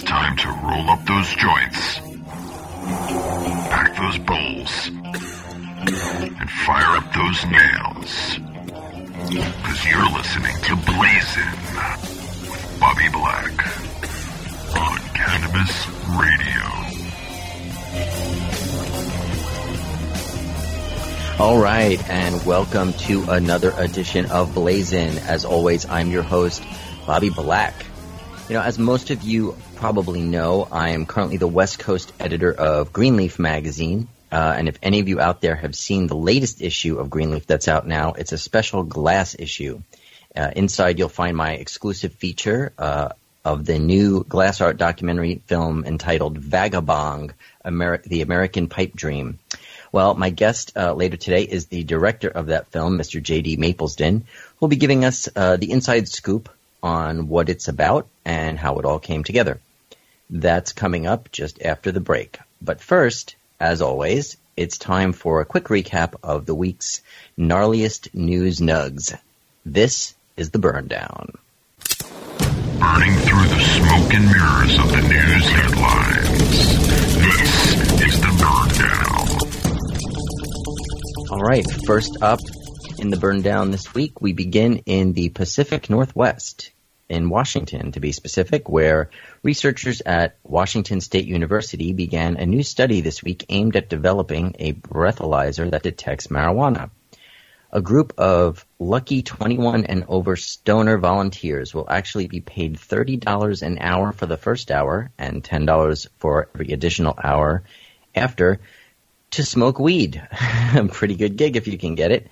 It's time to roll up those joints, pack those bowls, and fire up those nails. Because you're listening to Blazin' with Bobby Black on Cannabis Radio. All right, and welcome to another edition of Blazin. As always, I'm your host, Bobby Black. You know, as most of you probably know, I am currently the West Coast editor of Greenleaf magazine. Uh, and if any of you out there have seen the latest issue of Greenleaf that's out now, it's a special glass issue. Uh, inside, you'll find my exclusive feature uh, of the new glass art documentary film entitled Vagabond, The American Pipe Dream. Well, my guest uh, later today is the director of that film, Mr. J.D. Maplesden, who will be giving us uh, the inside scoop on what it's about and how it all came together. That's coming up just after the break. But first, as always, it's time for a quick recap of the week's gnarliest news nugs. This is the burn down. Burning through the smoke and mirrors of the news headlines. This is the Burn Down. All right, first up in the burn down this week, we begin in the Pacific Northwest, in Washington to be specific, where researchers at Washington State University began a new study this week aimed at developing a breathalyzer that detects marijuana. A group of lucky 21 and over stoner volunteers will actually be paid $30 an hour for the first hour and $10 for every additional hour after to smoke weed. a pretty good gig if you can get it.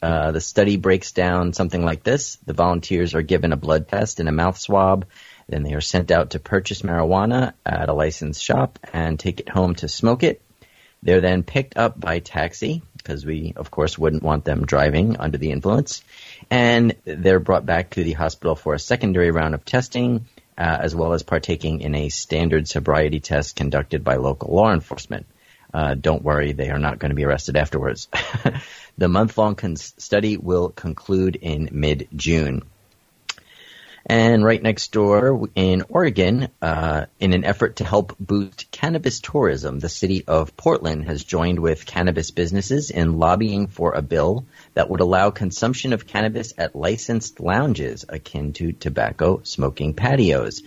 Uh, the study breaks down something like this. The volunteers are given a blood test and a mouth swab. Then they are sent out to purchase marijuana at a licensed shop and take it home to smoke it. They're then picked up by taxi, because we, of course, wouldn't want them driving under the influence. And they're brought back to the hospital for a secondary round of testing, uh, as well as partaking in a standard sobriety test conducted by local law enforcement. Uh, don't worry, they are not going to be arrested afterwards. the month-long cons- study will conclude in mid-June. And right next door in Oregon, uh, in an effort to help boost cannabis tourism, the city of Portland has joined with cannabis businesses in lobbying for a bill that would allow consumption of cannabis at licensed lounges akin to tobacco smoking patios.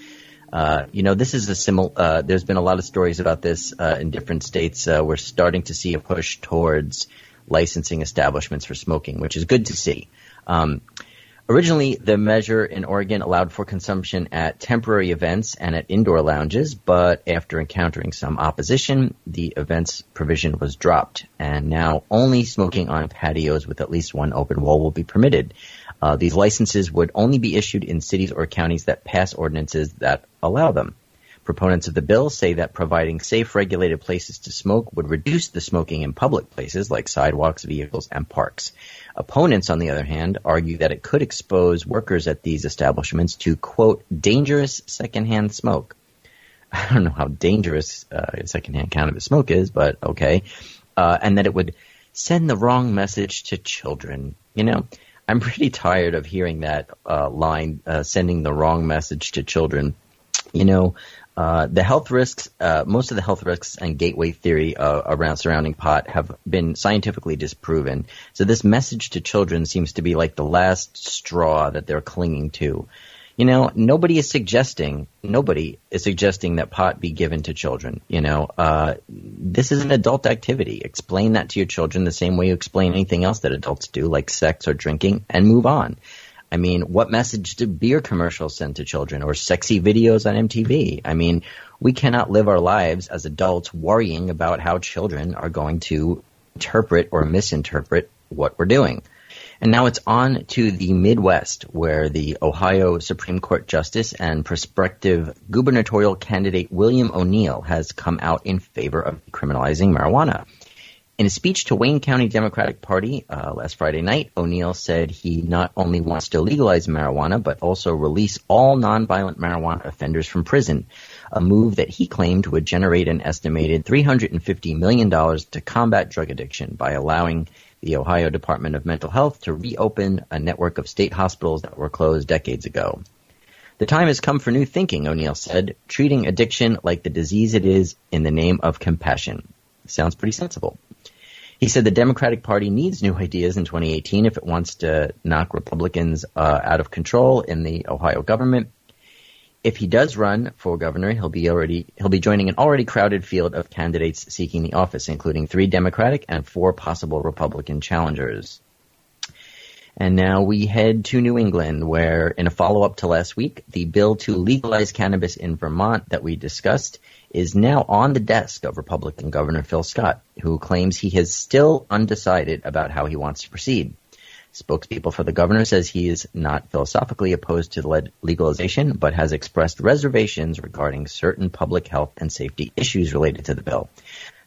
Uh, you know, this is a similar. Uh, there's been a lot of stories about this uh, in different states. Uh, we're starting to see a push towards licensing establishments for smoking, which is good to see. Um, originally, the measure in Oregon allowed for consumption at temporary events and at indoor lounges, but after encountering some opposition, the events provision was dropped, and now only smoking on patios with at least one open wall will be permitted. Uh, these licenses would only be issued in cities or counties that pass ordinances that allow them. Proponents of the bill say that providing safe, regulated places to smoke would reduce the smoking in public places like sidewalks, vehicles, and parks. Opponents, on the other hand, argue that it could expose workers at these establishments to, quote, dangerous secondhand smoke. I don't know how dangerous uh, secondhand cannabis smoke is, but okay. Uh, and that it would send the wrong message to children. You know, I'm pretty tired of hearing that uh, line, uh, sending the wrong message to children. You know, uh, the health risks, uh, most of the health risks and gateway theory uh, around surrounding pot have been scientifically disproven. So this message to children seems to be like the last straw that they're clinging to. You know, nobody is suggesting, nobody is suggesting that pot be given to children. You know, uh, this is an adult activity. Explain that to your children the same way you explain anything else that adults do, like sex or drinking, and move on. I mean, what message do beer commercials send to children or sexy videos on MTV? I mean, we cannot live our lives as adults worrying about how children are going to interpret or misinterpret what we're doing. And now it's on to the Midwest, where the Ohio Supreme Court Justice and prospective gubernatorial candidate William O'Neill has come out in favor of criminalizing marijuana. In a speech to Wayne County Democratic Party uh, last Friday night, O'Neill said he not only wants to legalize marijuana, but also release all nonviolent marijuana offenders from prison, a move that he claimed would generate an estimated $350 million to combat drug addiction by allowing the Ohio Department of Mental Health to reopen a network of state hospitals that were closed decades ago. The time has come for new thinking, O'Neill said, treating addiction like the disease it is in the name of compassion. Sounds pretty sensible. He said the Democratic Party needs new ideas in 2018 if it wants to knock Republicans uh, out of control in the Ohio government if he does run for governor, he'll be already he'll be joining an already crowded field of candidates seeking the office, including three Democratic and four possible Republican challengers. And now we head to New England, where in a follow-up to last week, the bill to legalize cannabis in Vermont that we discussed is now on the desk of Republican Governor Phil Scott, who claims he is still undecided about how he wants to proceed. Spokespeople for the governor says he is not philosophically opposed to legalization, but has expressed reservations regarding certain public health and safety issues related to the bill.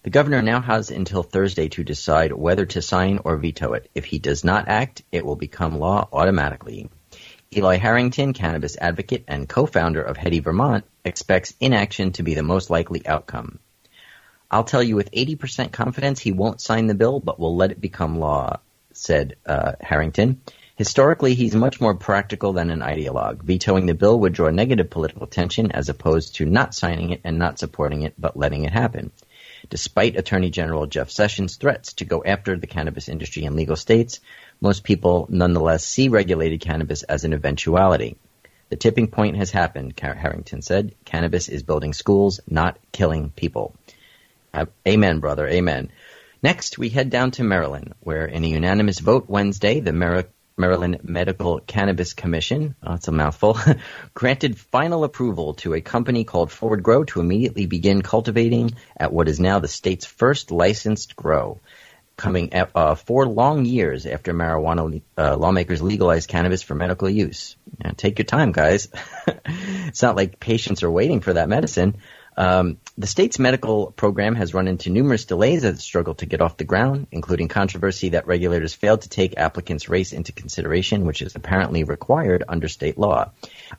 The governor now has until Thursday to decide whether to sign or veto it. If he does not act, it will become law automatically. Eli Harrington, cannabis advocate and co-founder of Heady Vermont, expects inaction to be the most likely outcome. I'll tell you with 80% confidence he won't sign the bill, but will let it become law said uh, Harrington. Historically, he's much more practical than an ideologue. Vetoing the bill would draw negative political attention as opposed to not signing it and not supporting it but letting it happen. Despite Attorney General Jeff Sessions' threats to go after the cannabis industry in legal states, most people nonetheless see regulated cannabis as an eventuality. The tipping point has happened, Harrington said. Cannabis is building schools, not killing people. Amen, brother. Amen. Next, we head down to Maryland, where in a unanimous vote Wednesday, the Mer- Maryland Medical Cannabis Commission, oh, that's a mouthful, granted final approval to a company called Forward Grow to immediately begin cultivating at what is now the state's first licensed grow. Coming at, uh, four long years after marijuana uh, lawmakers legalized cannabis for medical use. Now, take your time, guys. it's not like patients are waiting for that medicine. Um, the state's medical program has run into numerous delays as it struggled to get off the ground, including controversy that regulators failed to take applicants' race into consideration, which is apparently required under state law.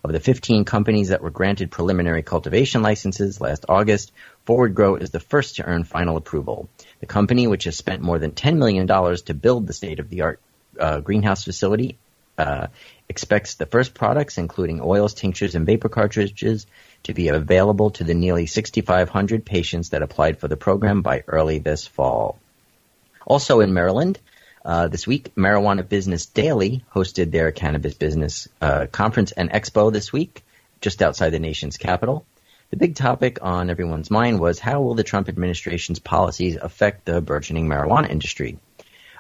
Of the 15 companies that were granted preliminary cultivation licenses last August, Forward Grow is the first to earn final approval. The company, which has spent more than $10 million to build the state-of-the-art uh, greenhouse facility, uh, expects the first products, including oils, tinctures, and vapor cartridges, to be available to the nearly 6,500 patients that applied for the program by early this fall. Also in Maryland, uh, this week, Marijuana Business Daily hosted their cannabis business uh, conference and expo this week, just outside the nation's capital. The big topic on everyone's mind was how will the Trump administration's policies affect the burgeoning marijuana industry?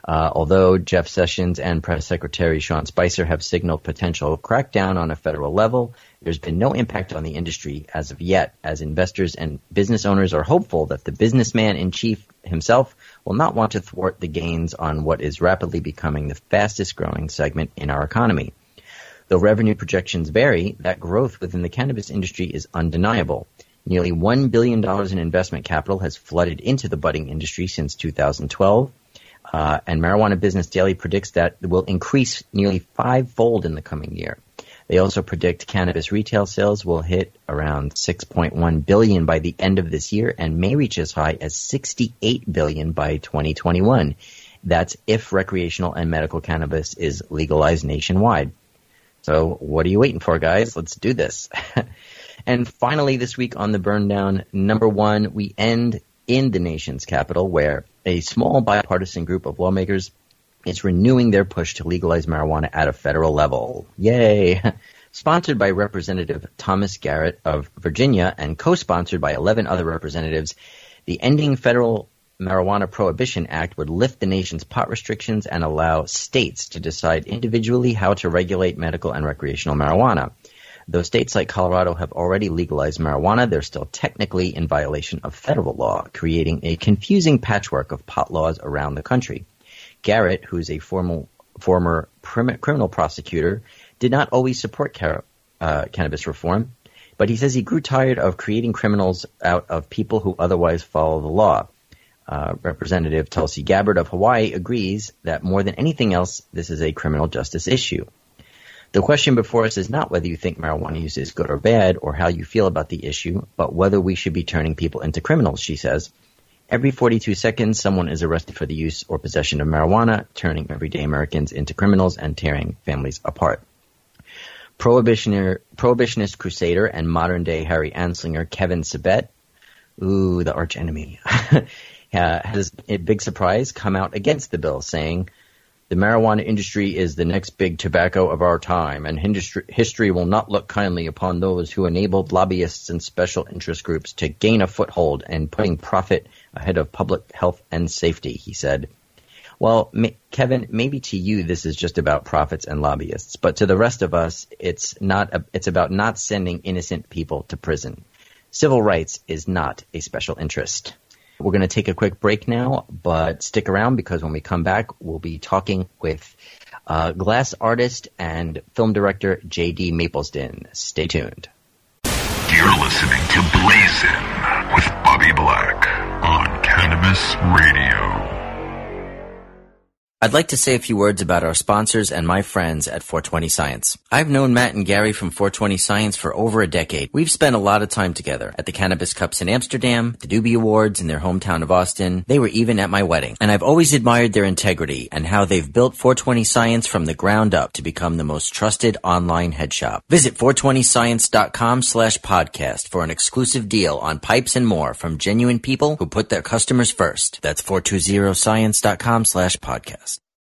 Uh, although Jeff Sessions and Press Secretary Sean Spicer have signaled potential crackdown on a federal level, there's been no impact on the industry as of yet, as investors and business owners are hopeful that the businessman in chief himself will not want to thwart the gains on what is rapidly becoming the fastest growing segment in our economy. Though revenue projections vary, that growth within the cannabis industry is undeniable. Nearly $1 billion in investment capital has flooded into the budding industry since 2012, uh, and Marijuana Business Daily predicts that will increase nearly fivefold in the coming year. They also predict cannabis retail sales will hit around 6.1 billion by the end of this year and may reach as high as 68 billion by 2021. That's if recreational and medical cannabis is legalized nationwide. So what are you waiting for, guys? Let's do this. and finally, this week on the burn down, number one, we end in the nation's capital where a small bipartisan group of lawmakers is renewing their push to legalize marijuana at a federal level. Yay! Sponsored by Representative Thomas Garrett of Virginia and co-sponsored by 11 other representatives, the Ending Federal Marijuana Prohibition Act would lift the nation's pot restrictions and allow states to decide individually how to regulate medical and recreational marijuana. Though states like Colorado have already legalized marijuana, they're still technically in violation of federal law, creating a confusing patchwork of pot laws around the country. Garrett, who is a former former prim- criminal prosecutor, did not always support car- uh, cannabis reform, but he says he grew tired of creating criminals out of people who otherwise follow the law. Uh, Representative Tulsi Gabbard of Hawaii agrees that more than anything else, this is a criminal justice issue. The question before us is not whether you think marijuana use is good or bad or how you feel about the issue, but whether we should be turning people into criminals, she says. Every 42 seconds, someone is arrested for the use or possession of marijuana, turning everyday Americans into criminals and tearing families apart. Prohibitionist crusader and modern day Harry Anslinger, Kevin Sabet, ooh, the arch enemy, has a big surprise come out against the bill, saying, the marijuana industry is the next big tobacco of our time, and history will not look kindly upon those who enabled lobbyists and special interest groups to gain a foothold in putting profit ahead of public health and safety, he said. Well, Kevin, maybe to you this is just about profits and lobbyists, but to the rest of us, it's not. A, it's about not sending innocent people to prison. Civil rights is not a special interest. We're going to take a quick break now, but stick around because when we come back, we'll be talking with uh, glass artist and film director J.D. Maplesden. Stay tuned. You're listening to Blazin' with Bobby Black on Cannabis Radio. I'd like to say a few words about our sponsors and my friends at 420 Science. I've known Matt and Gary from 420 Science for over a decade. We've spent a lot of time together at the Cannabis Cups in Amsterdam, the Doobie Awards in their hometown of Austin. They were even at my wedding. And I've always admired their integrity and how they've built 420 Science from the ground up to become the most trusted online head shop. Visit 420science.com slash podcast for an exclusive deal on pipes and more from genuine people who put their customers first. That's 420science.com slash podcast.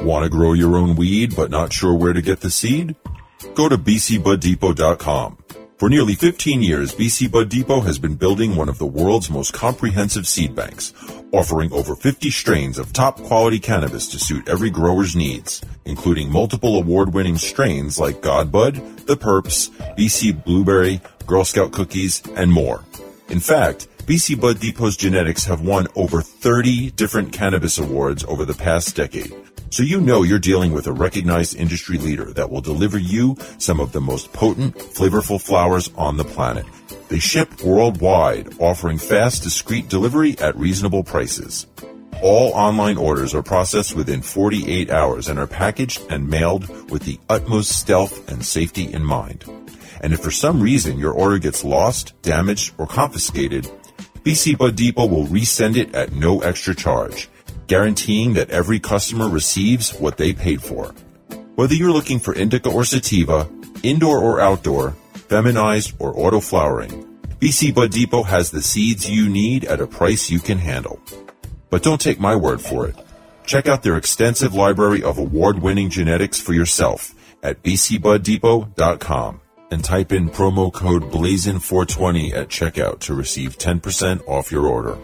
Want to grow your own weed but not sure where to get the seed? Go to bcbuddepot.com. For nearly 15 years, BC Bud Depot has been building one of the world's most comprehensive seed banks, offering over 50 strains of top quality cannabis to suit every grower's needs, including multiple award-winning strains like Godbud, The Perps, BC Blueberry, Girl Scout Cookies, and more. In fact, BC Bud Depot's genetics have won over 30 different cannabis awards over the past decade, so you know you're dealing with a recognized industry leader that will deliver you some of the most potent, flavorful flowers on the planet. They ship worldwide, offering fast, discreet delivery at reasonable prices. All online orders are processed within 48 hours and are packaged and mailed with the utmost stealth and safety in mind. And if for some reason your order gets lost, damaged, or confiscated, BC Bud Depot will resend it at no extra charge guaranteeing that every customer receives what they paid for. Whether you're looking for indica or sativa, indoor or outdoor, feminized or auto flowering, BC Bud Depot has the seeds you need at a price you can handle. But don't take my word for it. Check out their extensive library of award-winning genetics for yourself at bcbuddepot.com and type in promo code BLAZIN420 at checkout to receive 10% off your order.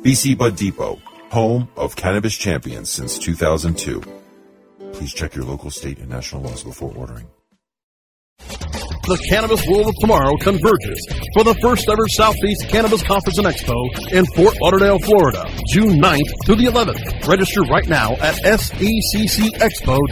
BC Bud Depot, home of cannabis champions since 2002. Please check your local state and national laws before ordering. The cannabis world of tomorrow converges for the first ever Southeast Cannabis Conference and Expo in Fort Lauderdale, Florida, June 9th through the 11th. Register right now at seccexpo.com.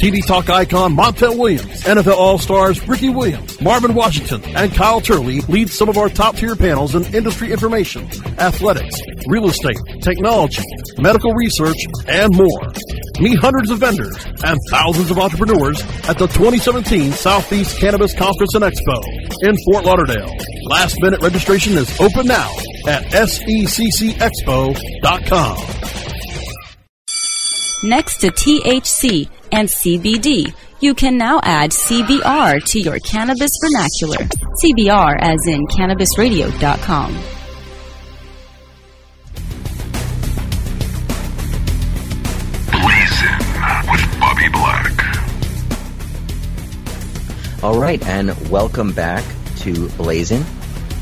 TV Talk icon Montel Williams, NFL All-Stars Ricky Williams, Marvin Washington, and Kyle Turley lead some of our top-tier panels in industry information, athletics, real estate, technology, medical research, and more. Meet hundreds of vendors and thousands of entrepreneurs at the 2017 Southeast Cannabis Conference and Expo in Fort Lauderdale. Last minute registration is open now at seccexpo.com. Next to THC and CBD, you can now add CBR to your cannabis vernacular. CBR as in cannabisradio.com. All right, and welcome back to Blazing.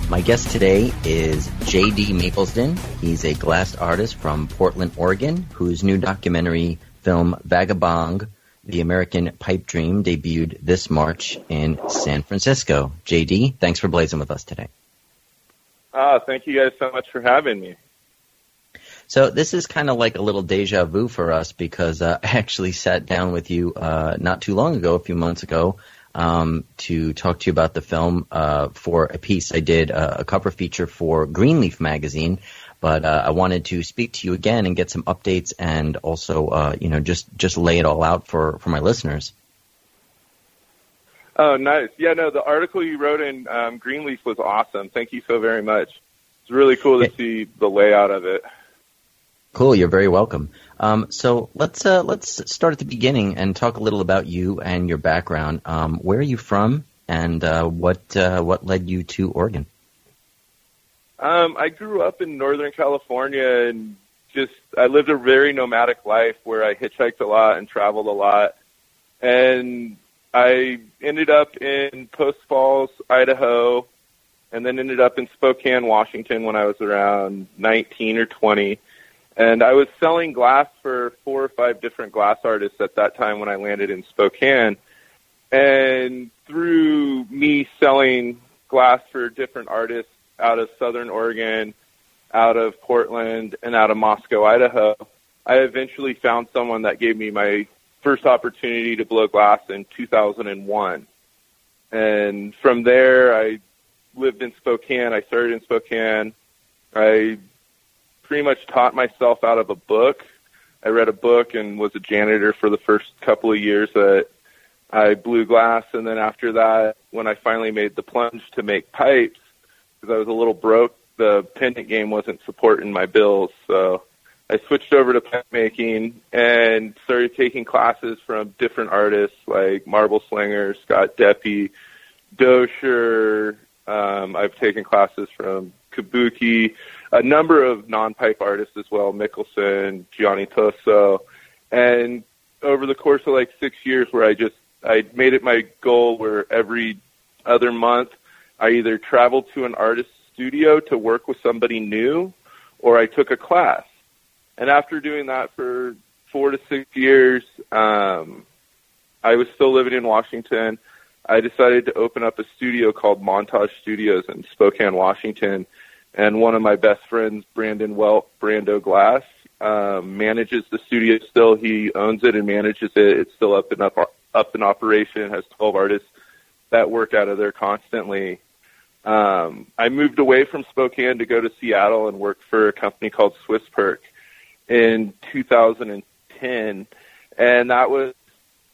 My guest today is J.D. Maplesden. He's a glass artist from Portland, Oregon, whose new documentary film Vagabond, The American Pipe Dream, debuted this March in San Francisco. J.D., thanks for blazing with us today. Ah, thank you guys so much for having me. So this is kind of like a little deja vu for us because uh, I actually sat down with you uh, not too long ago, a few months ago, um, to talk to you about the film uh, for a piece I did, uh, a cover feature for Greenleaf magazine. But uh, I wanted to speak to you again and get some updates, and also, uh, you know, just just lay it all out for for my listeners. Oh, nice. Yeah, no, the article you wrote in um, Greenleaf was awesome. Thank you so very much. It's really cool to see the layout of it. Cool. You're very welcome. Um, so let's uh, let's start at the beginning and talk a little about you and your background. Um, where are you from, and uh, what uh, what led you to Oregon? Um, I grew up in Northern California and just I lived a very nomadic life where I hitchhiked a lot and traveled a lot, and I ended up in Post Falls, Idaho, and then ended up in Spokane, Washington when I was around 19 or 20 and I was selling glass for four or five different glass artists at that time when I landed in Spokane. And through me selling glass for different artists out of Southern Oregon, out of Portland, and out of Moscow, Idaho, I eventually found someone that gave me my first opportunity to blow glass in 2001. And from there, I lived in Spokane. I started in Spokane. I pretty much taught myself out of a book. I read a book and was a janitor for the first couple of years that I blew glass, and then after that, when I finally made the plunge to make pipes, because I was a little broke, the pendant game wasn't supporting my bills, so I switched over to pipe making and started taking classes from different artists like Marble Slinger, Scott Deppe, Dosher. Um, I've taken classes from Kabuki, a number of non-pipe artists as well, Mickelsen, Gianni Toso, and over the course of like six years, where I just I made it my goal where every other month I either traveled to an artist studio to work with somebody new, or I took a class. And after doing that for four to six years, um, I was still living in Washington. I decided to open up a studio called Montage Studios in Spokane, Washington and one of my best friends, Brandon Welp, Brando Glass, um, manages the studio still. He owns it and manages it. It's still up and up up in operation. Has 12 artists that work out of there constantly. Um, I moved away from Spokane to go to Seattle and work for a company called Swiss Perc in 2010, and that was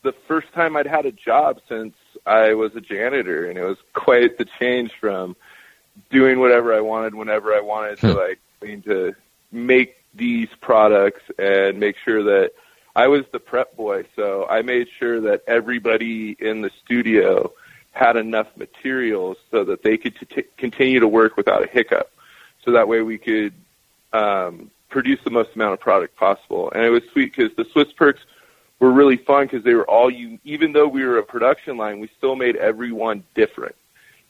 the first time I'd had a job since I was a janitor, and it was quite the change from doing whatever I wanted whenever I wanted to hmm. like I mean to make these products and make sure that I was the prep boy. So I made sure that everybody in the studio had enough materials so that they could t- continue to work without a hiccup. So that way we could um, produce the most amount of product possible. And it was sweet because the Swiss Percs were really fun because they were all you. Even though we were a production line, we still made everyone different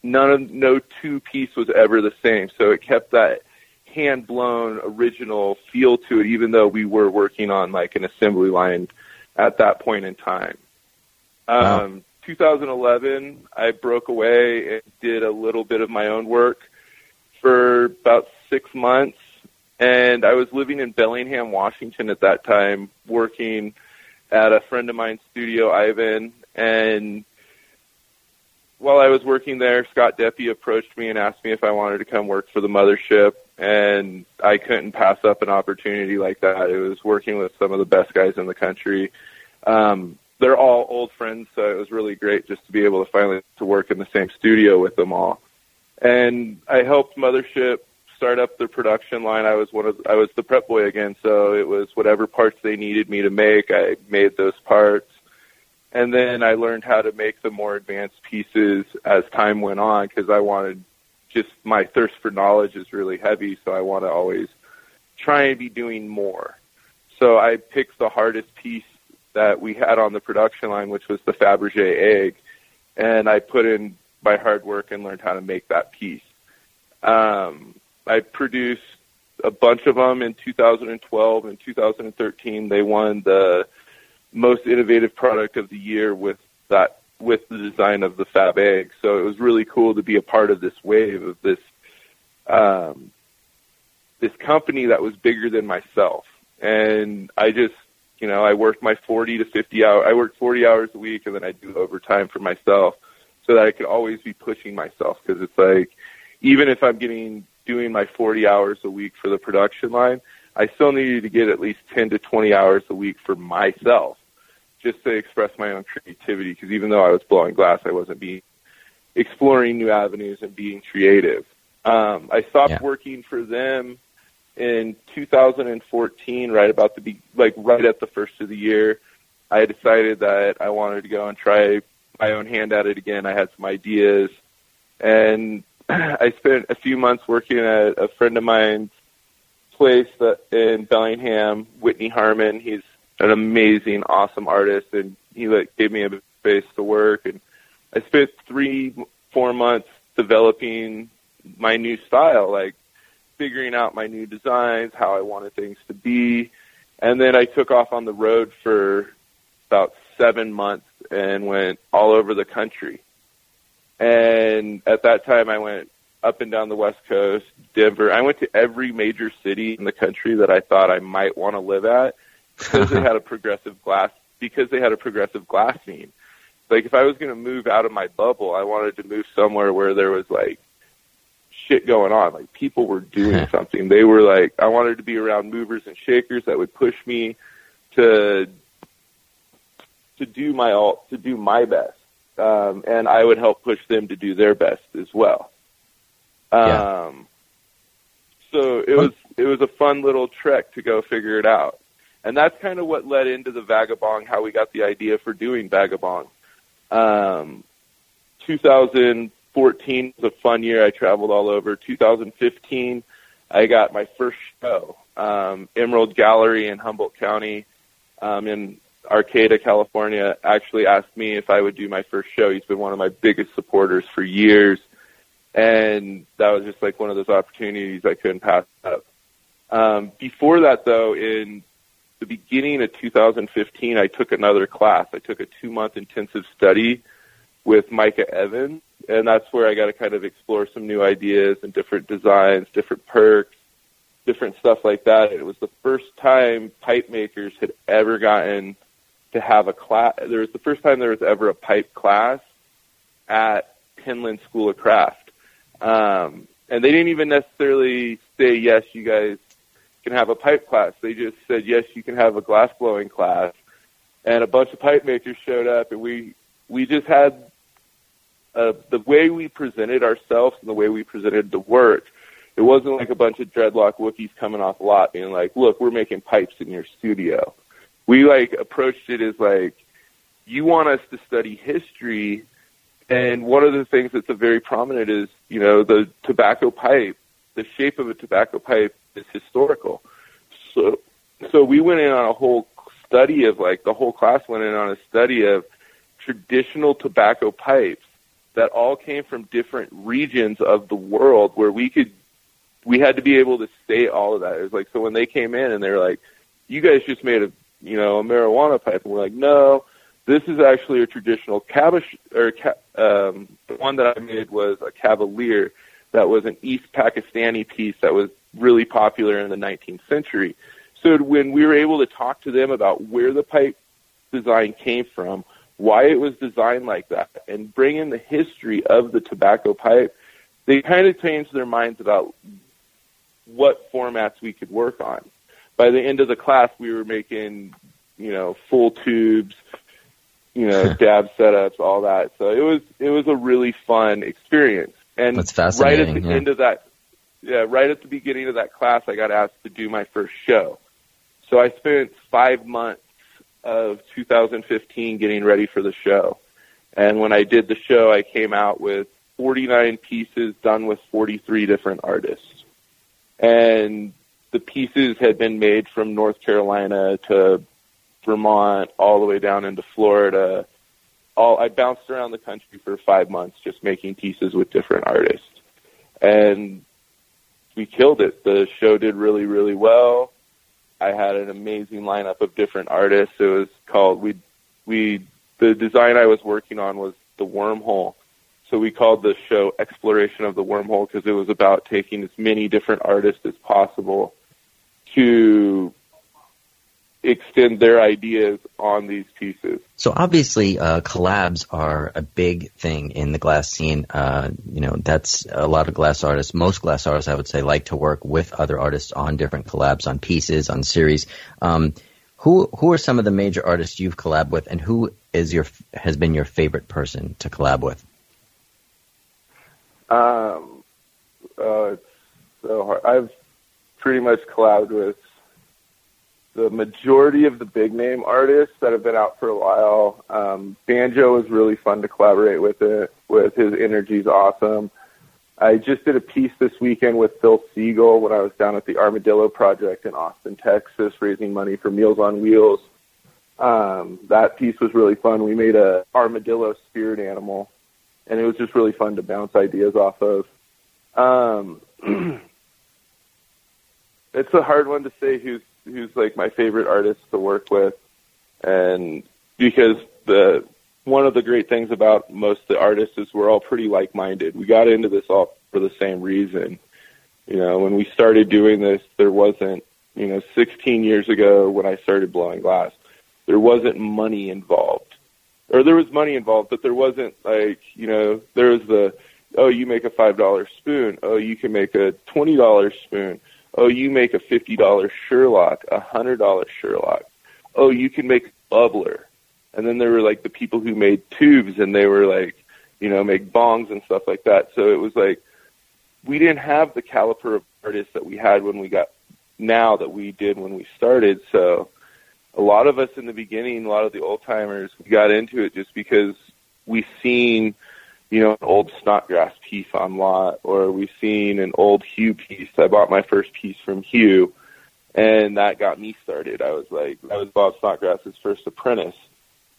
none of no two piece was ever the same. So it kept that hand blown original feel to it, even though we were working on like an assembly line at that point in time. Wow. Um, 2011, I broke away and did a little bit of my own work for about six months. And I was living in Bellingham, Washington at that time, working at a friend of mine's studio, Ivan, and while I was working there, Scott Deppe approached me and asked me if I wanted to come work for the mothership, and I couldn't pass up an opportunity like that. It was working with some of the best guys in the country. Um, they're all old friends, so it was really great just to be able to finally to work in the same studio with them all. And I helped Mothership start up their production line. I was one of I was the prep boy again, so it was whatever parts they needed me to make, I made those parts and then I learned how to make the more advanced pieces as time went on because I wanted just my thirst for knowledge is really heavy, so I want to always try and be doing more. So I picked the hardest piece that we had on the production line, which was the Fabergé egg, and I put in my hard work and learned how to make that piece. Um, I produced a bunch of them in 2012 and 2013. They won the most innovative product of the year with that with the design of the Fab Egg. So it was really cool to be a part of this wave of this um, this company that was bigger than myself. And I just, you know, I worked my 40 to 50 hours. I worked 40 hours a week, and then I do overtime for myself so that I could always be pushing myself because it's like even if I'm getting doing my 40 hours a week for the production line, I still needed to get at least 10 to 20 hours a week for myself just to express my own creativity because even though I was blowing glass, I wasn't being exploring new avenues and being creative. Um, I stopped Yeah. working for them in 2014, right about the be- like right at the first of the year. I decided that I wanted to go and try my own hand at it again. I had some ideas, and I spent a few months working at a friend of mine's place that, in Bellingham, Whitney Harmon. He's an amazing, awesome artist, and he like gave me a space to work. And I spent three, four months developing my new style, like figuring out my new designs, how I wanted things to be, and then I took off on the road for about seven months and went all over the country. And at that time, I went up and down the West Coast, Denver. I went to every major city in the country that I thought I might want to live at because they had a progressive glass because they had a progressive glass scene. Like if I was going to move out of my bubble, I wanted to move somewhere where there was like shit going on. Like people were doing something. They were like I wanted to be around movers and shakers that would push me to to do my all to do my best. Um, and I would help push them to do their best as well. Yeah. Um, so it was it was a fun little trek to go figure it out, and that's kind of what led into the Vagabond. How we got the idea for doing Vagabond. Um, 2014 was a fun year. I traveled all over. 2015, I got my first show, um, Emerald Gallery in Humboldt County, um, in Arcata, California. Actually asked me if I would do my first show. He's been one of my biggest supporters for years, and that was just like one of those opportunities I couldn't pass up. Um, before that, though, in the beginning of 2015, I took another class. I took a two-month intensive study with Micah Evans, and that's where I got to kind of explore some new ideas and different designs, different perks, different stuff like that. It was the first time pipe makers had ever gotten to have a class. There was the first time there was ever a pipe class at Penland School of Craft, um, and they didn't even necessarily say yes, you guys can have a pipe class. They just said yes, you can have a glass blowing class, and a bunch of pipe makers showed up, and we we just had uh, the way we presented ourselves and the way we presented the work. It wasn't like a bunch of dreadlock Wookiees coming off a lot being like, "Look, we're making pipes in your studio." We like approached it as like, "You want us to study history." And one of the things that's a very prominent is, you know, the tobacco pipe. The shape of a tobacco pipe is historical. So, so we went in on a whole study of like the whole class went in on a study of traditional tobacco pipes that all came from different regions of the world where we could we had to be able to say all of that. It was like so when they came in and they were like, "You guys just made a you know a marijuana pipe," and we're like, "No, this is actually a traditional calabash or um, the one that I made was a Cavalier that was an East Pakistani piece that was really popular in the 19th century. So when we were able to talk to them about where the pipe design came from, why it was designed like that, and bring in the history of the tobacco pipe, they kind of changed their minds about what formats we could work on. By the end of the class, we were making, you know, full tubes, you know, dab setups, all that. So it was it was a really fun experience. And That's right at the yeah. end of that, yeah, right at the beginning of that class, I got asked to do my first show. So I spent five months of 2015 getting ready for the show. And when I did the show, I came out with 49 pieces done with 43 different artists. And the pieces had been made from North Carolina to Vermont, all the way down into Florida, all I bounced around the country for five months just making pieces with different artists, and we killed it. The show did really really well. I had an amazing lineup of different artists. It was called we we the design I was working on was the wormhole. So we called the show Exploration of the Wormhole because it was about taking as many different artists as possible to extend their ideas on these pieces. So obviously, uh, collabs are a big thing in the glass scene. Uh, you know, that's a lot of glass artists. Most glass artists, I would say, like to work with other artists on different collabs, on pieces, on series. Um, who who are some of the major artists you've collabed with, and who is your has been your favorite person to collab with? Um, uh, it's so hard. I've pretty much collabed with the majority of the big name artists that have been out for a while. Um, Banjo was really fun to collaborate with it. With his energy's awesome. I just did a piece this weekend with Phil Siegel when I was down at the Armadillo Project in Austin, Texas, raising money for Meals on Wheels. Um, that piece was really fun. We made a armadillo spirit animal, and it was just really fun to bounce ideas off of. Um, it's a hard one to say who's who's like my favorite artist to work with, and because the one of the great things about most of the artists is we're all pretty like-minded. We got into this all for the same reason. You know, when we started doing this, there wasn't, you know, 16 years ago when I started blowing glass, there wasn't money involved. Or there was money involved, but there wasn't like, you know, there was the, oh, you make a $5 spoon. Oh, you can make a $20 spoon Oh, you make a $50 Sherlock, a $100 Sherlock. Oh, you can make bubbler. And then there were like the people who made tubes and they were like, you know, make bongs and stuff like that. So it was like, we didn't have the caliber of artists that we had when we got now that we did when we started. So a lot of us in the beginning, a lot of the old timers, we got into it just because we seen you know, an old Snodgrass piece on lot, or we've seen an old Hue piece. I bought my first piece from Hue, and that got me started. I was like, I was Bob Snodgrass's first apprentice,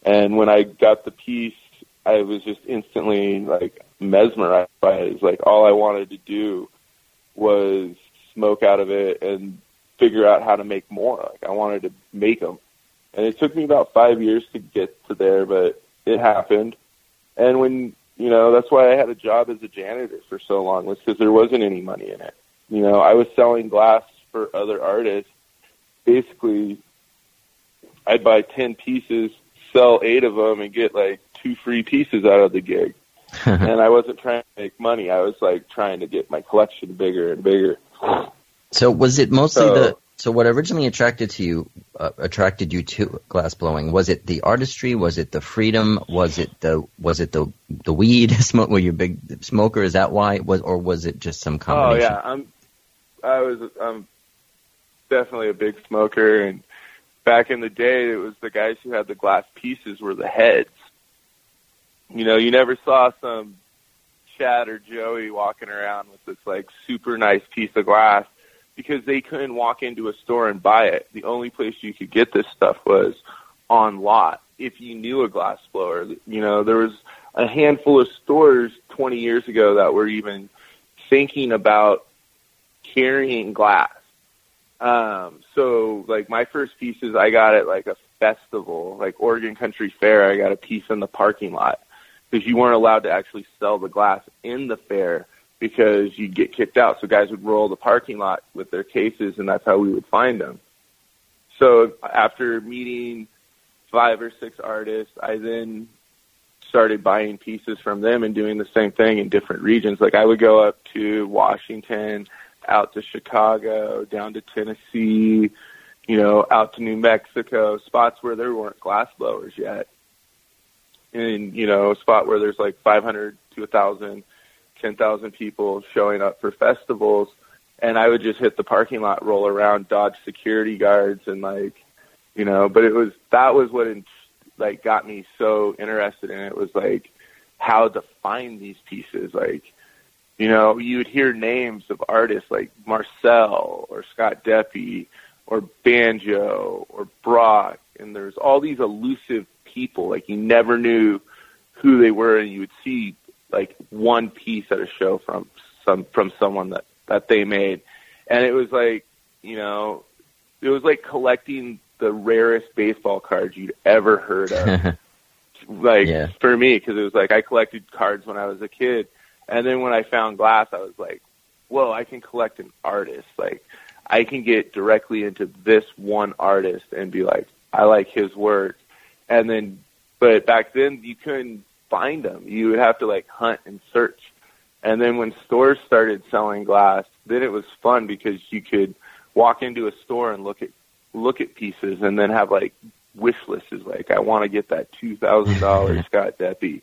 and when I got the piece, I was just instantly like mesmerized by it. It's like all I wanted to do was smoke out of it and figure out how to make more. Like I wanted to make them, and it took me about five years to get to there, but it happened. And when you know, that's why I had a job as a janitor for so long was because there wasn't any money in it. You know, I was selling glass for other artists. Basically, I'd buy 10 pieces, sell eight of them, and get like two free pieces out of the gig. and I wasn't trying to make money. I was like trying to get my collection bigger and bigger. So was it mostly so, the so what originally attracted to you, uh, attracted you to glass blowing? Was it the artistry? Was it the freedom? Was it the was it the the weed? Smoke? Were you a big smoker? Is that why? Was or was it just some combination? Oh yeah, I'm. I was. I'm definitely a big smoker, and back in the day, it was the guys who had the glass pieces were the heads. You know, you never saw some Chad or Joey walking around with this like super nice piece of glass because they couldn't walk into a store and buy it. The only place you could get this stuff was on lot. If you knew a glass blower, you know, there was a handful of stores 20 years ago that were even thinking about carrying glass. Um, so like my first pieces I got at like a festival, like Oregon Country Fair, I got a piece in the parking lot because you weren't allowed to actually sell the glass in the fair because you'd get kicked out. So guys would roll the parking lot with their cases, and that's how we would find them. So after meeting five or six artists, I then started buying pieces from them and doing the same thing in different regions. Like I would go up to Washington, out to Chicago, down to Tennessee, you know, out to New Mexico, spots where there weren't glass blowers yet. And, you know, a spot where there's like 500 to a 1,000 10,000 people showing up for festivals and I would just hit the parking lot, roll around, dodge security guards and like, you know, but it was, that was what in, like got me so interested in it was like how to find these pieces. Like, you know, you would hear names of artists like Marcel or Scott Deppe or Banjo or Brock and there's all these elusive people. Like you never knew who they were, and you would see like one piece at a show from some from someone that that they made, and it was like you know, it was like collecting the rarest baseball cards you'd ever heard of. like Yeah. for me, because it was like I collected cards when I was a kid, and then when I found glass, I was like, whoa, I can collect an artist. Like I can get directly into this one artist and be like, I like his work, and then, but back then you couldn't find them. You would have to like hunt and search. And then when stores started selling glass, then it was fun because you could walk into a store and look at look at pieces and then have like wish lists like I want to get that two thousand dollars Scott Deppe.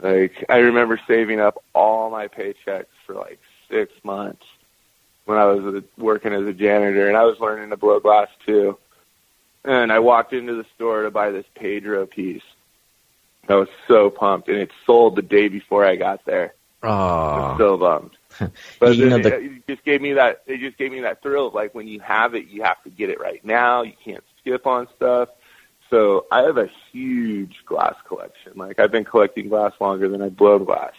Like I remember saving up all my paychecks for like six months when I was working as a janitor and I was learning to blow glass too. And I walked into the store to buy this Pedro piece. I was so pumped and it sold the day before I got there. I was Oh, so bummed. But You know, it, it just gave me that. It just gave me that thrill of like when you have it, you have to get it right now. You can't skip on stuff. So I have a huge glass collection. Like I've been collecting glass longer than I blow glass,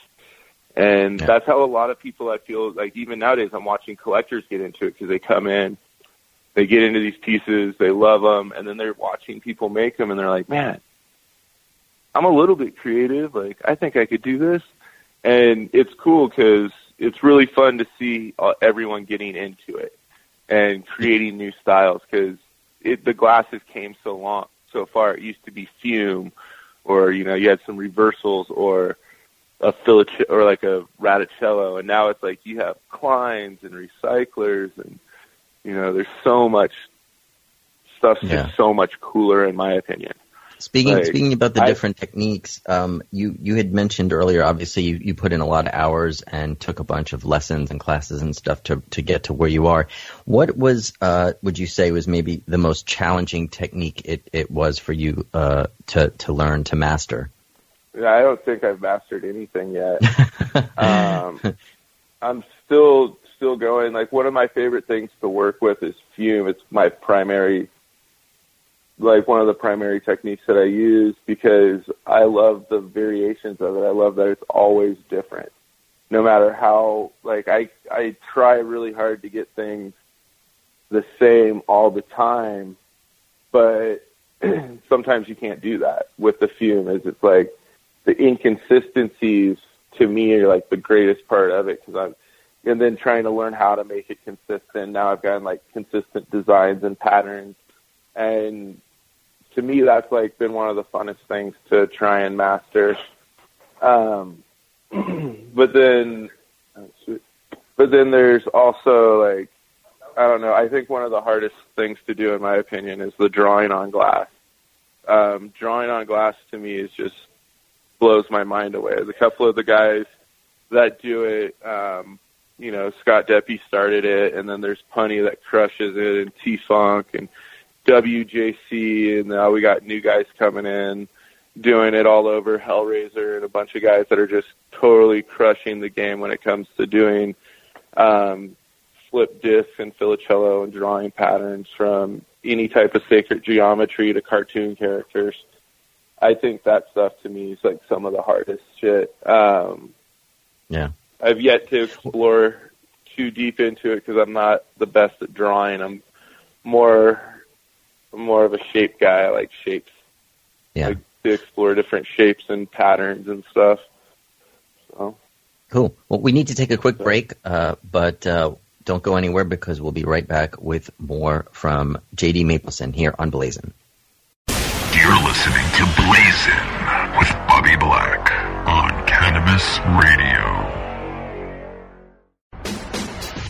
and Yeah. that's how a lot of people I feel like even nowadays I'm watching collectors get into it because they come in, they get into these pieces, they love them, and then they're watching people make them, and they're like, man, I'm a little bit creative. Like I think I could do this, and it's cool because it's really fun to see uh, everyone getting into it and creating new styles because the glasses came so long so far. It used to be fume, or you know you had some reversals or a filic or like a reticello, and now it's like you have Kleins and recyclers, and you know there's so much stuff's Yeah. just so much cooler in my opinion. Speaking Like, speaking about the I- different techniques, um, you you had mentioned earlier. Obviously, you, you put in a lot of hours and took a bunch of lessons and classes and stuff to to get to where you are. What was uh, would you say was maybe the most challenging technique it, it was for you uh, to to learn to master? Yeah, I don't think I've mastered anything yet. um, I'm still still going. Like one of my favorite things to work with is fume. It's my primary, like one of the primary techniques that I use because I love the variations of it. I love that it's always different, no matter how. Like I I try really hard to get things the same all the time, but sometimes you can't do that with the fume. Is it's like the inconsistencies to me are like the greatest part of it because I'm, and then trying to learn how to make it consistent. Now I've gotten like consistent designs and patterns, and to me that's like been one of the funnest things to try and master. Um, but then, but then there's also like I don't know. I think one of the hardest things to do, in my opinion, is the drawing on glass. Um, drawing on glass to me is just blows my mind away. There's a couple of the guys that do it. Um, you know, Scott Deppe started it, and then there's Punny that crushes it, and T Funk and WJC, and now we got new guys coming in doing it all over Hellraiser, and a bunch of guys that are just totally crushing the game when it comes to doing um, flip discs and filicello and drawing patterns from any type of sacred geometry to cartoon characters. I think that stuff to me is like some of the hardest shit. Um, Yeah. I've yet to explore too deep into it because I'm not the best at drawing. I'm more more of a shape guy. I like shapes. Yeah. Like to explore different shapes and patterns and stuff. So Cool. Well, we need to take a quick break, uh, but uh, don't go anywhere because we'll be right back with more from JD Maplesden here on Blazin. You're listening to Blazin' with Bobby Black on Cannabis Radio.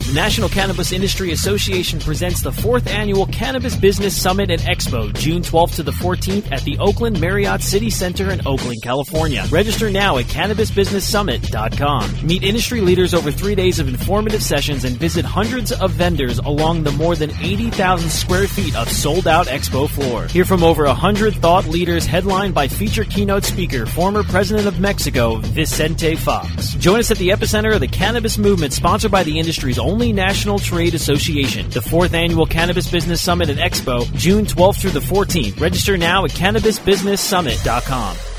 The National Cannabis Industry Association presents the fourth annual Cannabis Business Summit and Expo, June 12th to the 14th at the Oakland Marriott City Center in Oakland, California. Register now at cannabisbusinesssummit.com. Meet industry leaders over three days of informative sessions and visit hundreds of vendors along the more than 80,000 square feet of sold out expo floor. Hear from over 100 thought leaders headlined by featured keynote speaker, former president of Mexico, Vicente Fox. Join us at the epicenter of the cannabis movement sponsored by the industry's only national trade association. The fourth annual Cannabis Business Summit and Expo, June 12th through the 14th. Register now at cannabisbusinesssummit.com.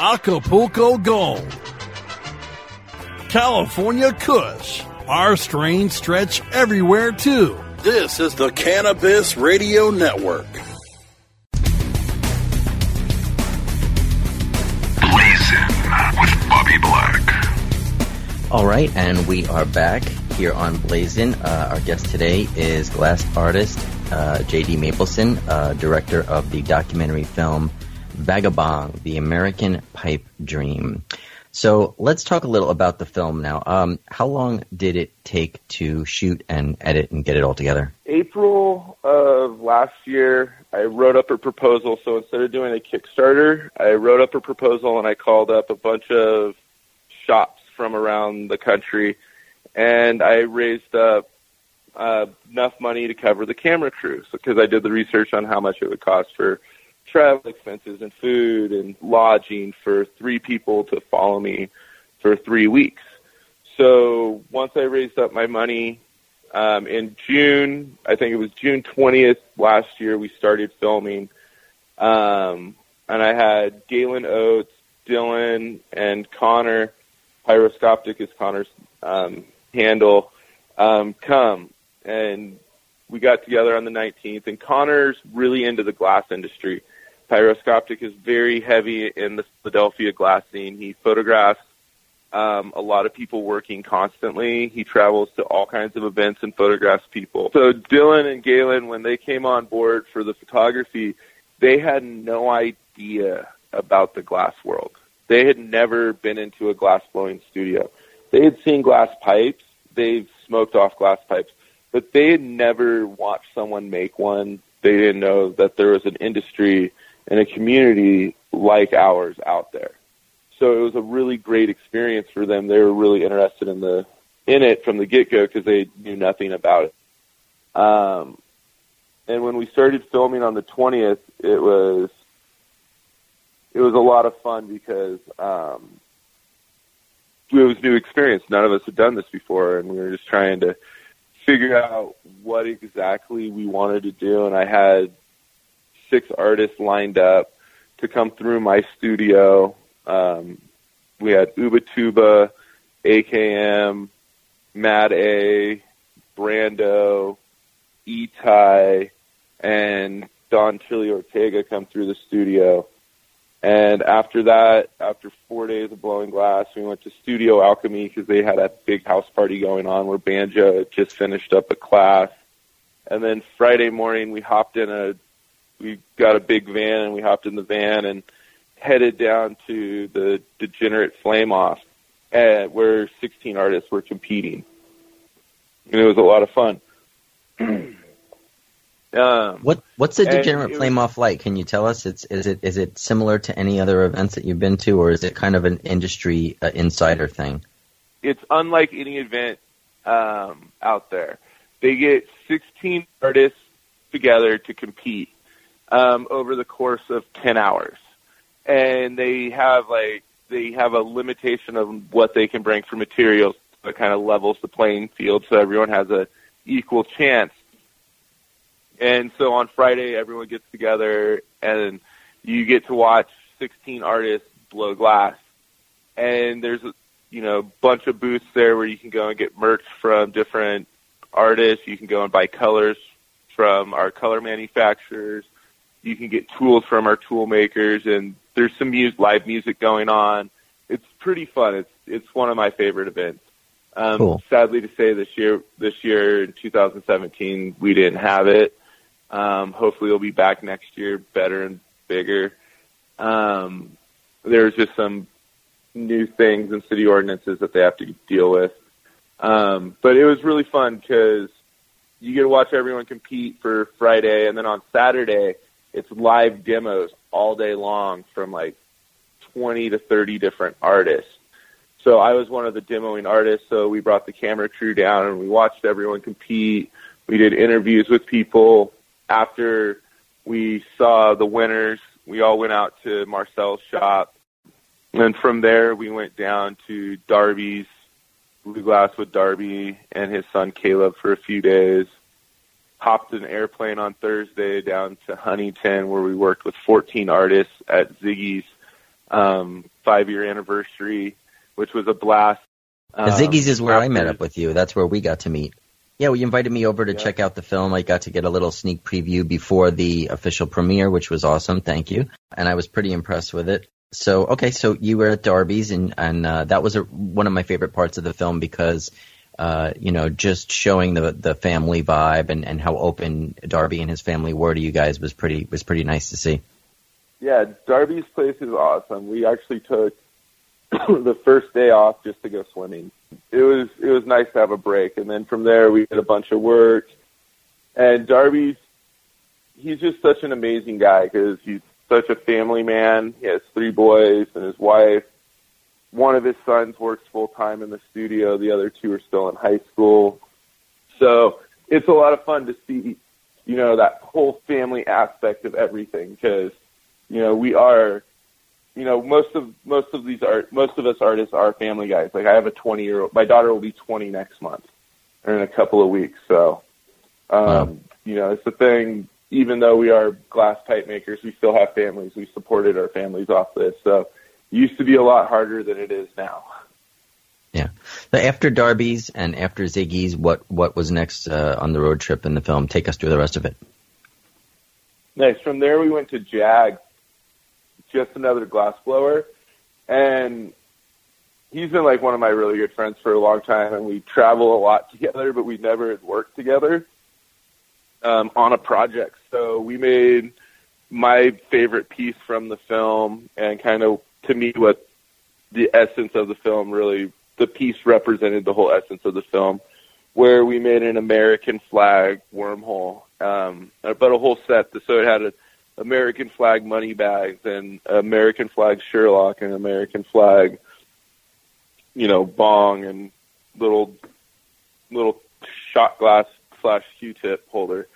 Acapulco Gold. California Kush. Our strains stretch everywhere too. This is the Cannabis Radio Network. Blazing with Bobby Black. All right, and we are back here on Blazin. Uh, our guest today is glass artist uh, J.D. Maplesden, uh, director of the documentary film Vagabond, The American Pipe Dream. So let's talk a little about the film now. Um, how long did it take to shoot and edit and get it all together? April of last year, I wrote up a proposal. So instead of doing a Kickstarter, I wrote up a proposal and I called up a bunch of shops from around the country, and I raised up uh, enough money to cover the camera crew. Because I did the research on how much it would cost for travel expenses and food and lodging for three people to follow me for three weeks. So once I raised up my money um, in June, I think it was June 20th last year, we started filming. Um, and I had Galen Oates, Dylan, and Connor, Pyroscoptic is Connor's um, handle, um, come. And we got together on the 19th. And Connor's really into the glass industry. Pyroscoptic is very heavy in the Philadelphia glass scene. He photographs um, a lot of people working constantly. He travels to all kinds of events and photographs people. So Dylan and Galen, when they came on board for the photography, they had no idea about the glass world. They had never been into a glass blowing studio. They had seen glass pipes. They've smoked off glass pipes, but they had never watched someone make one. They didn't know that there was an industry and a community like ours out there. So it was a really great experience for them. They were really interested in the in it from the get go because they knew nothing about it. Um, and when we started filming on the twentieth, it was it was a lot of fun because um, it was new experience. None of us had done this before, and we were just trying to figure out what exactly we wanted to do. And I had six artists lined up to come through my studio. Um, we had Ubatuba, AKM, Mad A, Brando, Etai, and Don Chili Ortega come through the studio. And after that, after four days of blowing glass, we went to Studio Alchemy because they had a big house party going on where Banjo just finished up a class. And then Friday morning, we hopped in a we got a big van and we hopped in the van and headed down to the Degenerate Flame Off, uh, where 16 artists were competing, and it was a lot of fun. um, what What's the Degenerate Flame was, Off like? Can you tell us? It's is it is it similar to any other events that you've been to, or is it kind of an industry uh, insider thing? It's unlike any event um, out there. They get 16 artists together to compete um, over the course of 10 hours. And they have like they have a limitation of what they can bring for materials. It kind of levels the playing field so everyone has a equal chance. And so on Friday, everyone gets together and you get to watch 16 artists blow glass. And there's a you know bunch of booths there where you can go and get merch from different artists. You can go and buy colors from our color manufacturers. You can get tools from our tool makers, and there's some music, live music going on. It's pretty fun. It's it's one of my favorite events. Um, Cool. Sadly to say, this year this year in 2017 we didn't have it. Um, hopefully, we'll be back next year, better and bigger. Um, there's just some new things in city ordinances that they have to deal with. Um, but it was really fun because you get to watch everyone compete for Friday, and then on Saturday it's live demos all day long from like 20 to 30 different artists. So I was one of the demoing artists, so we brought the camera crew down and we watched everyone compete. We did interviews with people. After we saw the winners, we all went out to Marcel's shop. And from there, we went down to Darby's, Blue Glass with Darby and his son Caleb for a few days. Hopped an airplane on Thursday down to Huntington, where we worked with 14 artists at Ziggy's um, five year anniversary, which was a blast. Um, Ziggy's is where I met up with you. That's where we got to meet. Yeah, well, you invited me over to Yeah. check out the film. I got to get a little sneak preview before the official premiere, which was awesome. Thank you. And I was pretty impressed with it. So, okay, so you were at Darby's, and and uh, that was a, one of my favorite parts of the film because, uh, you know, just showing the the family vibe and, and how open Darby and his family were to you guys was pretty was pretty nice to see. Yeah, Darby's place is awesome. We actually took the first day off just to go swimming. It was it was nice to have a break, and then from there we did a bunch of work. And Darby's he's just such an amazing guy because he's such a family man. He has three boys and his wife. One of his sons works full time in the studio. The other two are still in high school. So it's a lot of fun to see, you know, that whole family aspect of everything because you know we are you know most of most of these art most of us artists are family guys like i have a 20 year old my daughter will be 20 next month or in a couple of weeks so um Wow. you know it's the thing even though we are glass pipe makers we still have families we supported our families off this so used to be a lot harder than it is now Yeah. So after Darby's and after Ziggy's, what what was next uh, on the road trip in the film? Take us through the rest of it. Nice. From there, we went to Jag, just another glass blower, and he's been like one of my really good friends for a long time, and we travel a lot together, but we never had worked together um, on a project. So we made my favorite piece from the film, and kind of to me what the essence of the film really the piece represented the whole essence of the film where we made an American flag wormhole, um, but a whole set. So it had a American flag money bags and American flag Sherlock and American flag, you know, bong and little little shot glass slash Q-tip holder,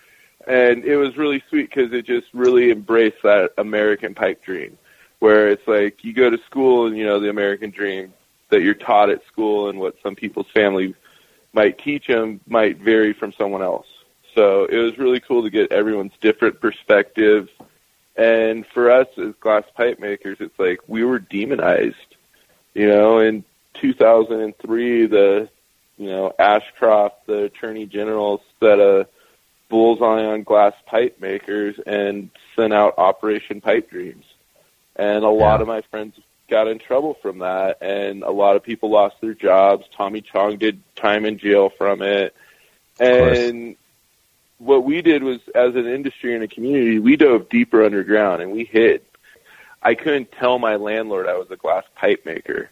and it was really sweet because it just really embraced that American pipe dream, where it's like you go to school and you know the American dream that you're taught at school and what some people's family might teach them might vary from someone else. So it was really cool to get everyone's different perspectives. And for us as glass pipe makers, it's like we were demonized. You know, in 2003, the you know Ashcroft, the Attorney General, set a bullseye on glass pipe makers and sent out Operation Pipe Dreams. And a lot Yeah. of my friends got in trouble from that, and a lot of people lost their jobs. Tommy Chong did time in jail from it, and what we did was, as an industry and a community, we dove deeper underground and we hid. I couldn't tell my landlord I was a glass pipe maker.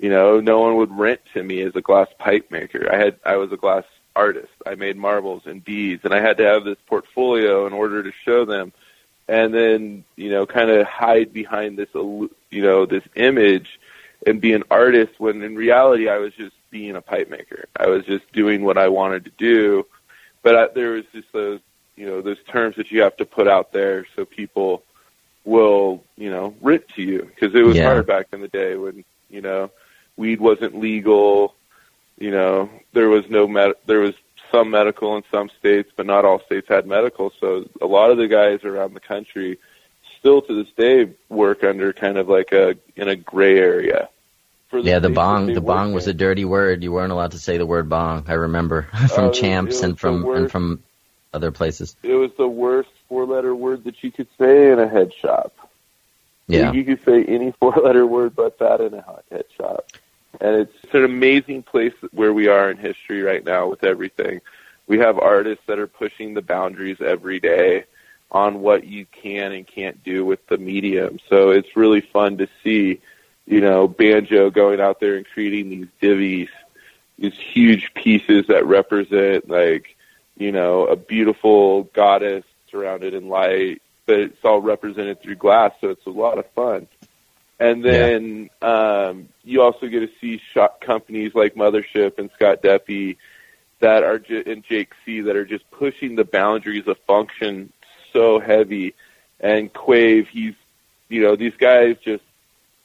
You know, no one would rent to me as a glass pipe maker. I had I was a glass artist. I made marbles and beads, and I had to have this portfolio in order to show them and then you know kind of hide behind this you know this image and be an artist when in reality I was just being a pipe maker. I was just doing what I wanted to do, but I, there was just those you know those terms that you have to put out there so people will, you know, rip to you because it was Yeah. hard back in the day when, you know, weed wasn't legal. You know, there was no med- there was some medical in some states, but not all states had medical. So a lot of the guys around the country still to this day work under kind of like a in a gray area. For Yeah, the bong. The bong was in. a dirty word. You weren't allowed to say the word bong. I remember from oh, it- champs and from the and from other places. it was the worst four letter word that you could say in a head shop. Yeah. You could say any four letter word but that in a head shop. And it's, an amazing place where we are in history right now with everything. We have artists that are pushing the boundaries every day on what you can and can't do with the medium. So it's really fun to see, you know, banjo going out there and creating these divvies, these huge pieces that represent like, you know, a beautiful goddess surrounded in light, but it's all represented through glass, so it's a lot of fun. And then um, you also get to see shot companies like Mothership and Scott Deppe that are ju- and Jake C that are just pushing the boundaries of function so heavy. And Quave, he's you know these guys just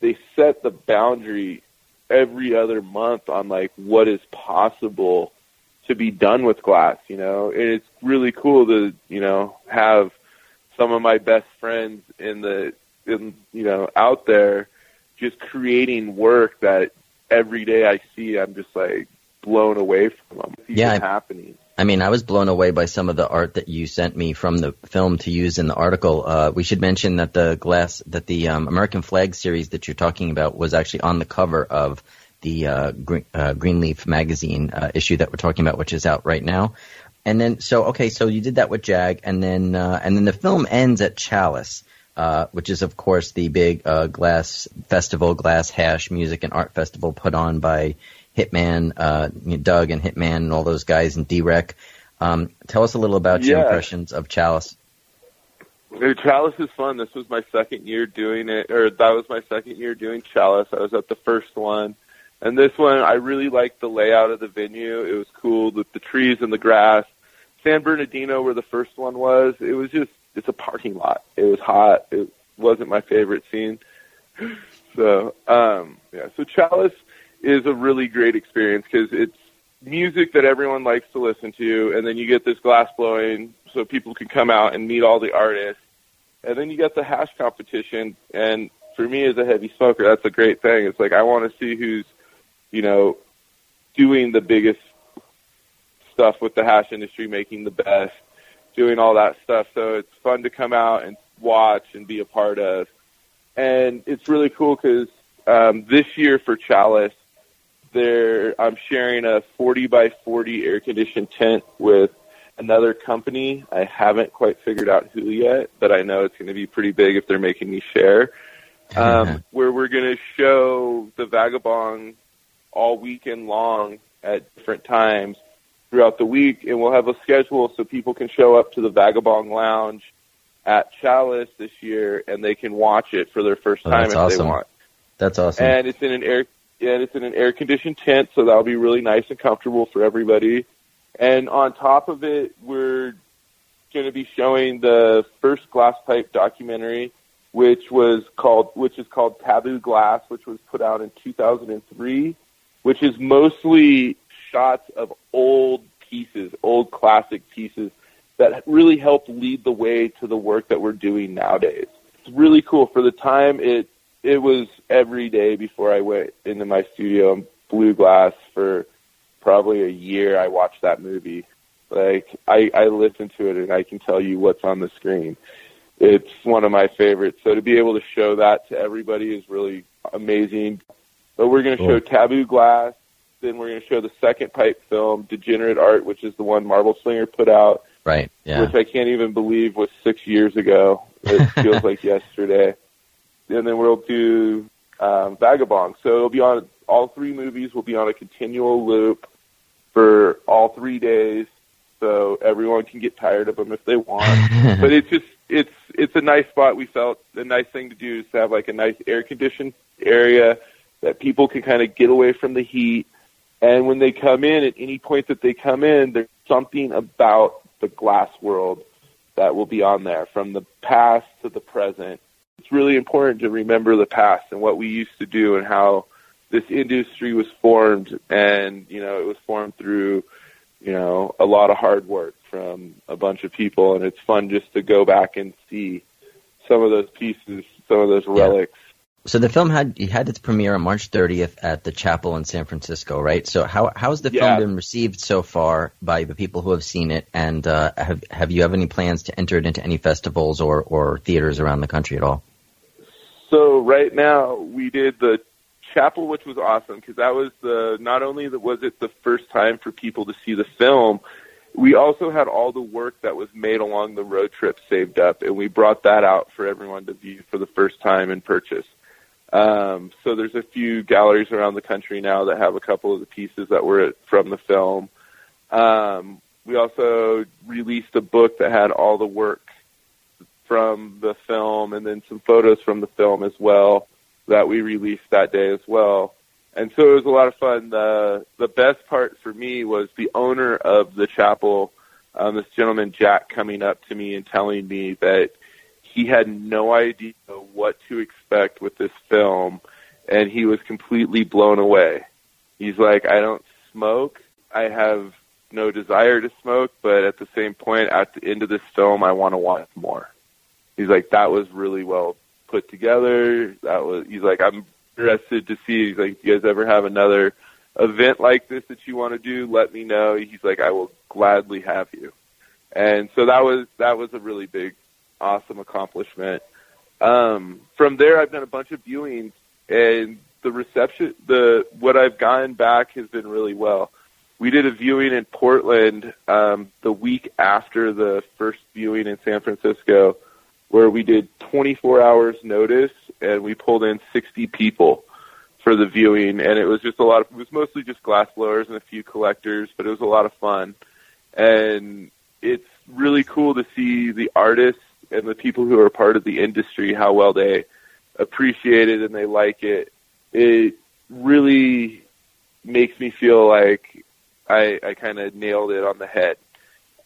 they set the boundary every other month on like what is possible to be done with glass. You know, and it's really cool to you know have some of my best friends in the in you know out there just creating work that every day I see I'm just like blown away from them. It's Yeah, I- happening. I mean, I was blown away by some of the art that you sent me from the film to use in the article. Uh, we should mention that the glass, that the um, American Flag series that you're talking about was actually on the cover of the uh, Green, uh, Greenleaf magazine uh, issue that we're talking about, which is out right now. And then, so okay, so you did that with Jag, and then uh, and then the film ends at Chalice, uh, which is of course the big uh, glass festival, glass hash music and art festival put on by Hitman, uh, Doug and Hitman and all those guys and D-Rec. Um, tell us a little about your impressions of Chalice. Chalice is fun. This was my second year doing it, or that was my second year doing Chalice. I was at the first one, and this one I really liked the layout of the venue. It was cool with the trees and the grass. San Bernardino, where the first one was, it was just it's a parking lot. It was hot. It wasn't my favorite scene. So um, yeah, so Chalice is a really great experience because it's music that everyone likes to listen to, and then you get this glass blowing so people can come out and meet all the artists, and then you get the hash competition. And for me, as a heavy smoker, that's a great thing. It's like I want to see who's, you know, doing the biggest stuff with the hash industry, making the best, doing all that stuff. So it's fun to come out and watch and be a part of. And it's really cool because um, this year for Chalice, there I'm sharing a 40 by 40 air conditioned tent with another company. I haven't quite figured out who yet, but I know it's going to be pretty big if they're making me share. Um, where we're going to show the Vagabond all weekend long at different times throughout the week, and we'll have a schedule so people can show up to the Vagabond Lounge at Chalice this year, and they can watch it for their first Oh, time that's if awesome. they want. That's awesome. And it's in an air and it's in an air conditioned tent, so that'll be really nice and comfortable for everybody. And on top of it, we're going to be showing the first glass pipe documentary, which was called which is called Taboo Glass, which was put out in 2003, which is mostly shots of old pieces, old classic pieces that really helped lead the way to the work that we're doing nowadays. It's really cool for the time it it was every day before I went into my studio and blew glass for probably a year. I watched that movie. Like I, I listen to it and I can tell you what's on the screen. It's one of my favorites. So to be able to show that to everybody is really amazing. But we're going to show Taboo Glass. Then we're going to show the second pipe film, Degenerate Art, which is the one Marble Slinger put out right. Yeah. which I can't even believe was six years ago. It feels like yesterday. And then we'll do um, Vagabond. So it'll be on all three movies will be on a continual loop for all three days, so everyone can get tired of them if they want. but it's just it's it's a nice spot. We felt a nice thing to do is to have like a nice air conditioned area that people can kind of get away from the heat. And when they come in, at any point that they come in, there's something about the glass world that will be on there from the past to the present. It's really important to remember the past and what we used to do and how this industry was formed. And you know it was formed through you know a lot of hard work from a bunch of people. And it's fun just to go back and see some of those pieces some of those relics So the film had you had its premiere on March 30th at the Chapel in San Francisco, right? So how how's the film been received so far by the people who have seen it, and uh, have have you have any plans to enter it into any festivals or or theaters around the country at all? So right now we did the chapel, which was awesome because that was the not only that was it the first time for people to see the film, we also had all the work that was made along the road trip saved up, and we brought that out for everyone to view for the first time and purchase. Um, so there's a few galleries around the country now that have a couple of the pieces that were from the film. Um, we also released a book that had all the work from the film and then some photos from the film as well that we released that day as well. And so it was a lot of fun. The the best part for me was the owner of the chapel, um, this gentleman Jack, coming up to me and telling me that he had no idea what to expect with this film, and he was completely blown away. He's like, I don't smoke. I have no desire to smoke, but at the same point, at the end of this film, I want to watch more. He's like, that was really well put together. That was. He's like, I'm interested to see. He's like, if you guys ever have another event like this that you want to do, let me know. He's like, I will gladly have you. And so that was that was a really big, awesome accomplishment. Um, from there, I've done a bunch of viewings, and the reception, the what I've gotten back has been really well. We did a viewing in Portland um, the week after the first viewing in San Francisco, where we did 24 hours notice, and we pulled in 60 people for the viewing, and it was just a lot of. It was mostly just glass blowers and a few collectors, but it was a lot of fun, and it's really cool to see the artists and the people who are part of the industry how well they appreciate it and they like it. It really makes me feel like I, I kind of nailed it on the head.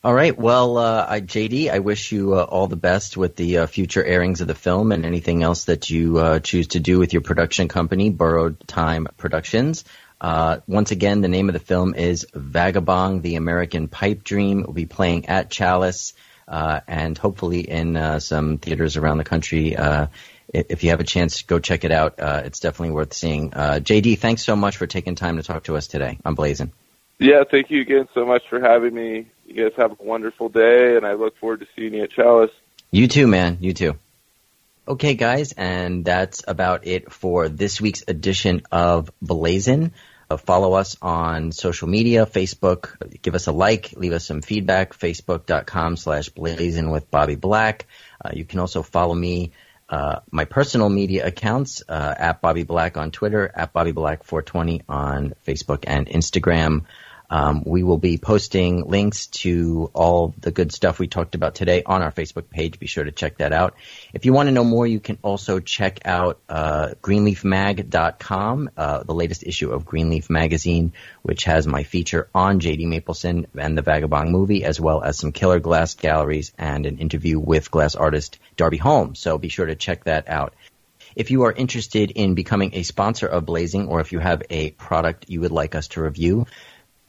All right. Well, uh, JD, I wish you uh, all the best with the uh, future airings of the film and anything else that you uh, choose to do with your production company, Borrowed Time Productions. Uh, once again, the name of the film is Vagabond, the American Pipe Dream. It will be playing at Chalice and hopefully in uh, some theaters around the country. Uh, if you have a chance, go check it out. Uh, it's definitely worth seeing. Uh, JD, thanks so much for taking time to talk to us today on Blazing. Yeah, thank you again so much for having me. You guys have a wonderful day, and I look forward to seeing you at Chalice. You too, man. You too. Okay, guys, and that's about it for this week's edition of Blazin. Uh, follow us on social media, Facebook. Give us a like, leave us some feedback. Facebook.com slash blazing with Bobby Black. Uh, you can also follow me, uh, my personal media accounts, uh, at Bobby Black on Twitter, at Bobby Black 420 on Facebook and Instagram. Um, we will be posting links to all the good stuff we talked about today on our Facebook page. Be sure to check that out. If you want to know more, you can also check out uh, greenleafmag.com, uh, the latest issue of Greenleaf Magazine, which has my feature on J.D. Maplesden and the Vagabond movie, as well as some killer glass galleries and an interview with glass artist Darby Holmes. So be sure to check that out. If you are interested in becoming a sponsor of Blazing, or if you have a product you would like us to review,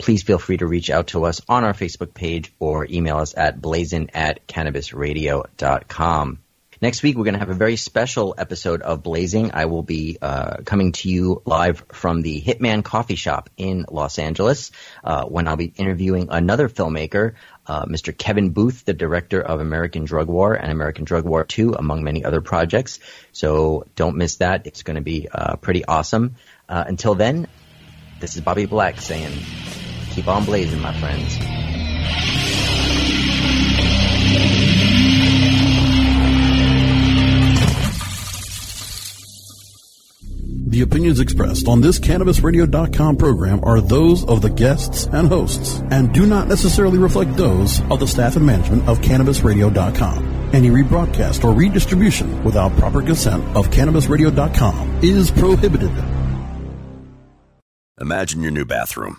please feel free to reach out to us on our Facebook page or email us at blazin at cannabisradio.com. Next week, we're going to have a very special episode of Blazing. I will be uh, coming to you live from the Hitman Coffee Shop in Los Angeles uh, when I'll be interviewing another filmmaker, uh, Mr. Kevin Booth, the director of American Drug War and American Drug War 2, among many other projects. So don't miss that. It's going to be uh, pretty awesome. Uh, until then, this is Bobby Black saying, keep on blazing, my friends. The opinions expressed on this CannabisRadio.com program are those of the guests and hosts and do not necessarily reflect those of the staff and management of CannabisRadio.com. Any rebroadcast or redistribution without proper consent of CannabisRadio.com is prohibited. Imagine your new bathroom.